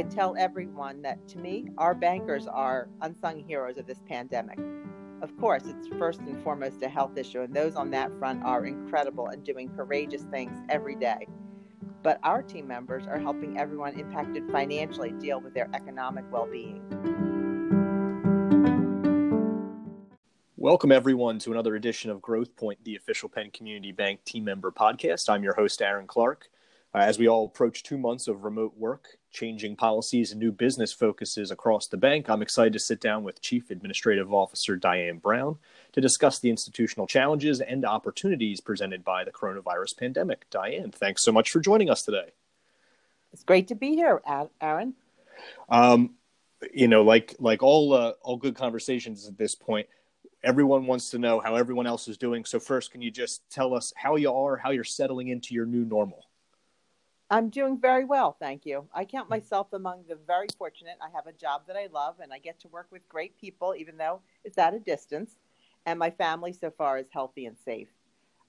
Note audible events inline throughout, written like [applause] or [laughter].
I tell everyone that to me, our bankers are unsung heroes of this pandemic. Of course, it's first and foremost a health issue, and those on that front are incredible and doing courageous things every day. But our team members are helping everyone impacted financially deal with their economic well being. Welcome, everyone, to another edition of Growth Point, the official Penn Community Bank team member podcast. I'm your host, Aaron Clark. Uh, as we all approach two months of remote work, changing policies and new business focuses across the bank, I'm excited to sit down with Chief Administrative Officer Diane Brown to discuss the institutional challenges and opportunities presented by the coronavirus pandemic. Diane, thanks so much for joining us today. It's great to be here, Aaron. Um, you know, like like all uh, all good conversations at this point, everyone wants to know how everyone else is doing. So first, can you just tell us how you are, how you're settling into your new normal? I'm doing very well, thank you. I count myself among the very fortunate. I have a job that I love and I get to work with great people, even though it's at a distance. And my family so far is healthy and safe.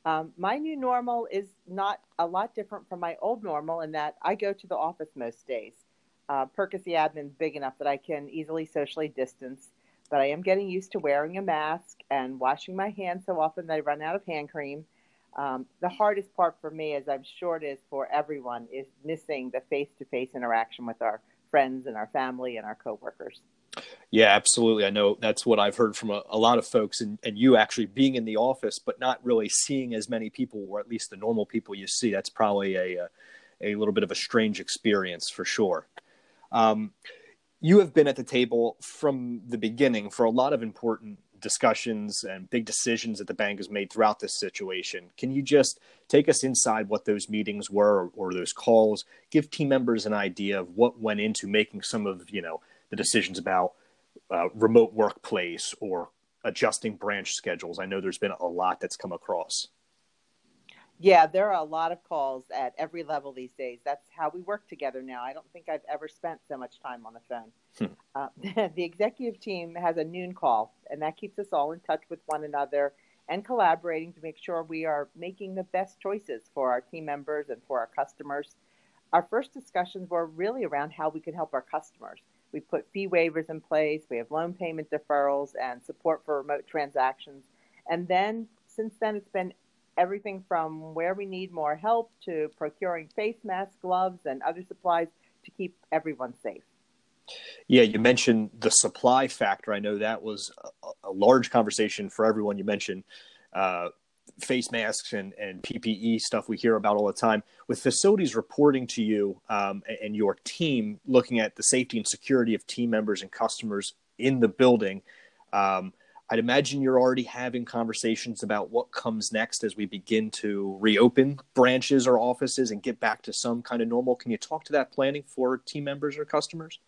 Um, my new normal is not a lot different from my old normal in that I go to the office most days. Uh, Perkasie admin big enough that I can easily socially distance, but I am getting used to wearing a mask and washing my hands so often that I run out of hand cream um, the hardest part for me, as I'm sure it is for everyone, is missing the face-to-face interaction with our friends and our family and our coworkers. Yeah, absolutely. I know that's what I've heard from a, a lot of folks, and, and you actually being in the office, but not really seeing as many people, or at least the normal people you see. That's probably a a, a little bit of a strange experience for sure. Um, you have been at the table from the beginning for a lot of important discussions and big decisions that the bank has made throughout this situation. Can you just take us inside what those meetings were or, or, those calls? Give team members an idea of what went into making some of you know the decisions about uh, remote workplace or adjusting branch schedules. I know there's been a lot that's come across. Yeah, there are a lot of calls at every level these days. That's how we work together now. I don't think I've ever spent so much time on the phone. Hmm. Uh, [laughs] the executive team has a noon call, and that keeps us all in touch with one another and collaborating to make sure we are making the best choices for our team members and for our customers. Our first discussions were really around how we could help our customers. We put fee waivers in place, we have loan payment deferrals and support for remote transactions. And then since then, it's been everything from where we need more help to procuring face masks, gloves, and other supplies to keep everyone safe. Yeah, you mentioned the supply factor. I know that was a, a large conversation for everyone. You mentioned uh, face masks and, and PPE stuff we hear about all the time. With facilities reporting to you um, and your team looking at the safety and security of team members and customers in the building, um, I'd imagine you're already having conversations about what comes next as we begin to reopen branches or offices and get back to some kind of normal. Can you talk to that planning for team members or customers?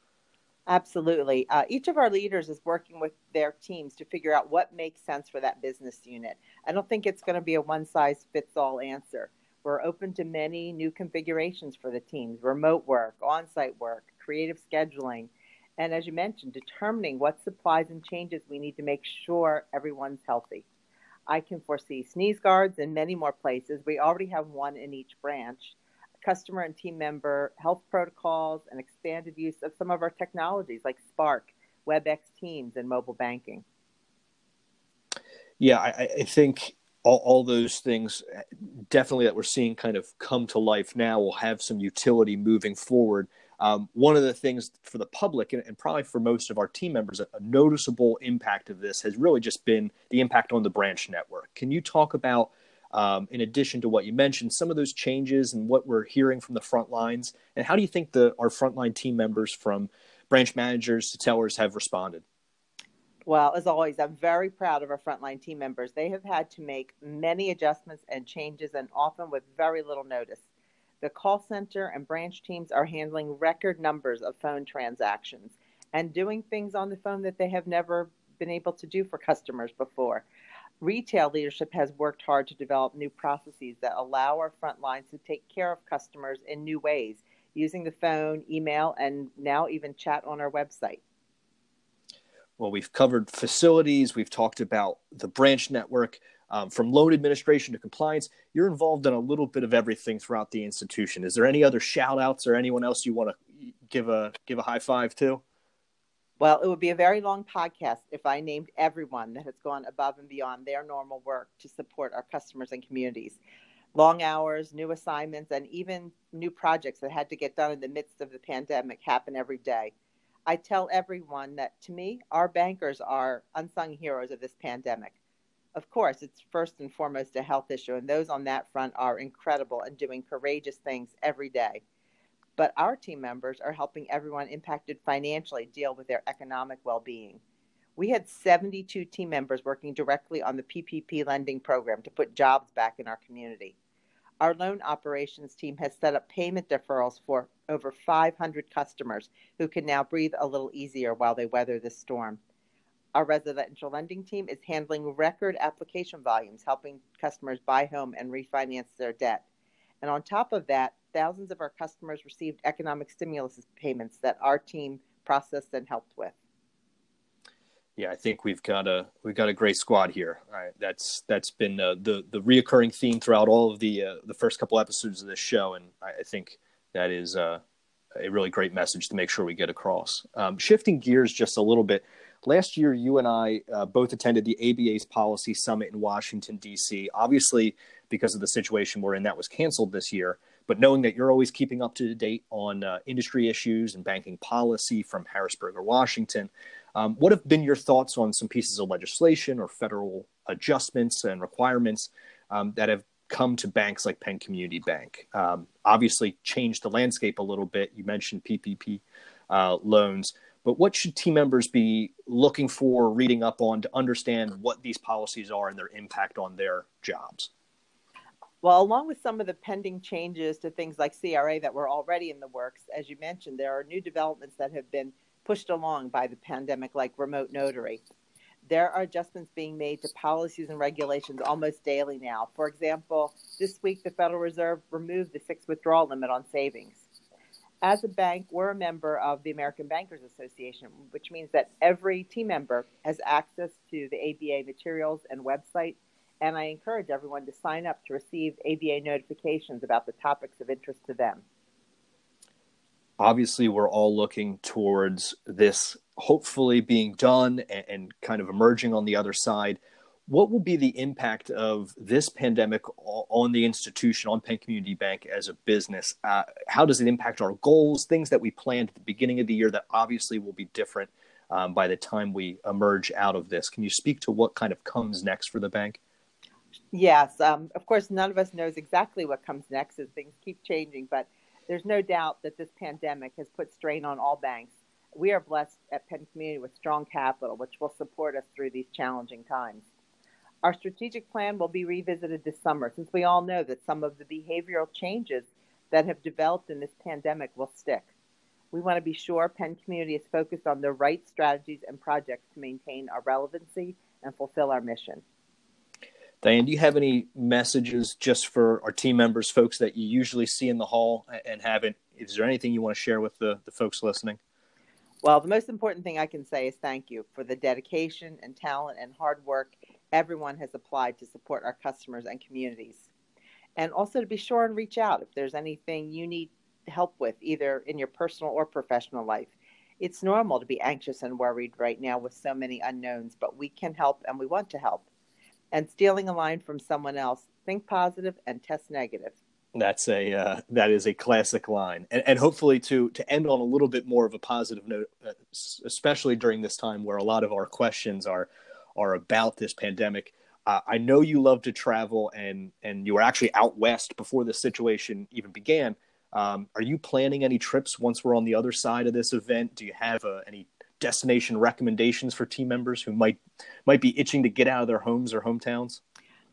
Absolutely. Uh, each of our leaders is working with their teams to figure out what makes sense for that business unit. I don't think it's going to be a one size fits all answer. We're open to many new configurations for the teams remote work, on site work, creative scheduling and as you mentioned, determining what supplies and changes we need to make sure everyone's healthy. I can foresee sneeze guards in many more places. We already have one in each branch. Customer and team member health protocols and expanded use of some of our technologies like Spark, WebEx Teams, and mobile banking. Yeah, I, I think all, all, those things definitely that we're seeing kind of come to life now will have some utility moving forward um, one of the things for the public and, and, probably for most of our team members, a, a, noticeable impact of this has really just been the impact on the branch network. Can you talk about, um, in addition to what you mentioned, some of those changes and what we're hearing from the front lines, and how do you think the our frontline team members, from branch managers to tellers, have responded? Well, as always, I'm very proud of our frontline team members. They have had to make many adjustments and changes, and often with very little notice. The call center and branch teams are handling record numbers of phone transactions and doing things on the phone that they have never been able to do for customers before. Retail leadership has worked hard to develop new processes that allow our front lines to take care of customers in new ways using the phone, email, and now even chat on our website. Well, we've covered facilities, we've talked about the branch network um, from loan administration to compliance. You're involved in a little bit of everything throughout the institution. Is there any other shout outs or anyone else you want to give a give a high five to? Well, it would be a very long podcast if I named everyone that has gone above and beyond their normal work to support our customers and communities. Long hours, new assignments, and even new projects that had to get done in the midst of the pandemic happen every day. I tell everyone that to me, our bankers are unsung heroes of this pandemic. Of course, it's first and foremost a health issue, and those on that front are incredible and doing courageous things every day. But our team members are helping everyone impacted financially deal with their economic well being. We had 72 team members working directly on the PPP lending program to put jobs back in our community. Our loan operations team has set up payment deferrals for over 500 customers who can now breathe a little easier while they weather this storm. Our residential lending team is handling record application volumes, helping customers buy home and refinance their debt. And on top of that, thousands of our customers received economic stimulus payments that our team processed and helped with. Yeah, I think we've got a we've got a great squad here. All right, that's that's been uh, the the reoccurring theme throughout all of the uh, the first couple episodes of this show, and I, I think that is uh, a really great message to make sure we get across. Um, shifting gears just a little bit, last year you and I uh, both attended the ABA's policy summit in Washington D.C. Obviously, because of the situation we're in, that was canceled this year. But knowing that you're always keeping up to date on uh, industry issues and banking policy from Harrisburg or Washington, um, what have been your thoughts on some pieces of legislation or federal adjustments and requirements um, that have come to banks like Penn Community Bank. Um, obviously, changed the landscape a little bit. You mentioned PPP uh, loans, but what should team members be looking for, reading up on to understand what these policies are and their impact on their jobs? Well, along with some of the pending changes to things like CRA that were already in the works, as you mentioned, there are new developments that have been pushed along by the pandemic, like remote notary there are adjustments being made to policies and regulations almost daily now. For example, this week the Federal Reserve removed the fixed withdrawal limit on savings. As a bank, we're a member of the American Bankers Association, which means that every team member has access to the ABA materials and website. And I encourage everyone to sign up to receive ABA notifications about the topics of interest to them obviously we're all looking towards this hopefully being done and, kind of emerging on the other side. What will be the impact of this pandemic on the institution, on Penn Community Bank as a business? Uh, how does it impact our goals, things that we planned at the beginning of the year that obviously will be different um, by the time we emerge out of this? Can you speak to what kind of comes next for the bank? Yes, um, of course, none of us knows exactly what comes next as things keep changing, but there's no doubt that this pandemic has put strain on all banks. We are blessed at Penn Community with strong capital, which will support us through these challenging times. Our strategic plan will be revisited this summer since we all know that some of the behavioral changes that have developed in this pandemic will stick. We want to be sure Penn Community is focused on the right strategies and projects to maintain our relevancy and fulfill our mission. Diane, do you have any messages just for our team members, folks that you usually see in the hall and haven't? Is there anything you want to share with the, the folks listening? Well, the most important thing I can say is thank you for the dedication and talent and hard work everyone has applied to support our customers and communities. And also to be sure and reach out if there's anything you need help with, either in your personal or professional life. It's normal to be anxious and worried right now with so many unknowns, but we can help and we want to help and stealing a line from someone else. Think positive and test negative. That's a uh, that is a classic line, and, and hopefully to to end on a little bit more of a positive note, uh, especially during this time where a lot of our questions are are about this pandemic. Uh, I know you love to travel, and and you were actually out west before this situation even began. Um, are you planning any trips once we're on the other side of this event? Do you have uh, any destination recommendations for team members who might might be itching to get out of their homes or hometowns?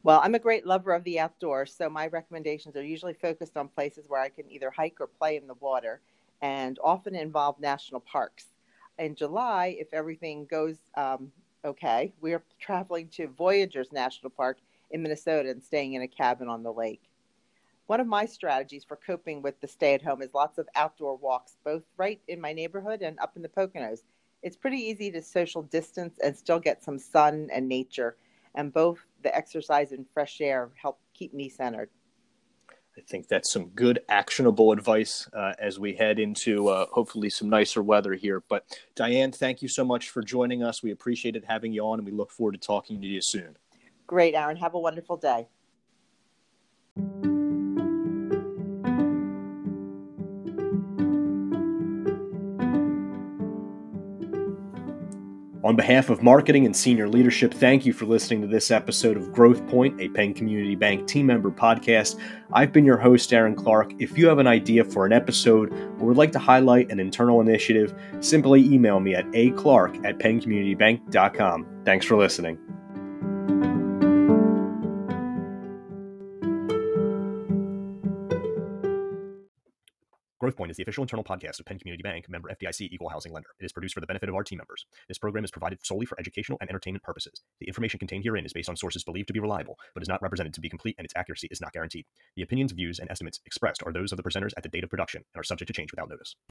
Well, I'm a great lover of the outdoors, so my recommendations are usually focused on places where I can either hike or play in the water, and often involve national parks. In July, if everything goes um, okay, we're traveling to Voyageurs National Park in Minnesota and staying in a cabin on the lake. One of my strategies for coping with the stay at home is lots of outdoor walks, both right in my neighborhood and up in the Poconos it's pretty easy to social distance and still get some sun and nature. And both the exercise and fresh air help keep me centered. I think that's some good actionable advice uh, as we head into uh, hopefully some nicer weather here. But Diane, thank you so much for joining us. We appreciated having you on, and we look forward to talking to you soon. Great, Aaron. Have a wonderful day. On behalf of marketing and senior leadership, thank you for listening to this episode of Growth Point, a Penn Community Bank team member podcast. I've been your host, Aaron Clark. If you have an idea for an episode or would like to highlight an internal initiative, simply email me at aclark at penncommunitybank.com. Thanks for listening. GrowthPoint is the official internal podcast of Penn Community Bank, member FDIC equal housing lender. It is produced for the benefit of our team members. This program is provided solely for educational and entertainment purposes. The information contained herein is based on sources believed to be reliable, but is not represented to be complete and its accuracy is not guaranteed. The opinions, views, and estimates expressed are those of the presenters at the date of production and are subject to change without notice.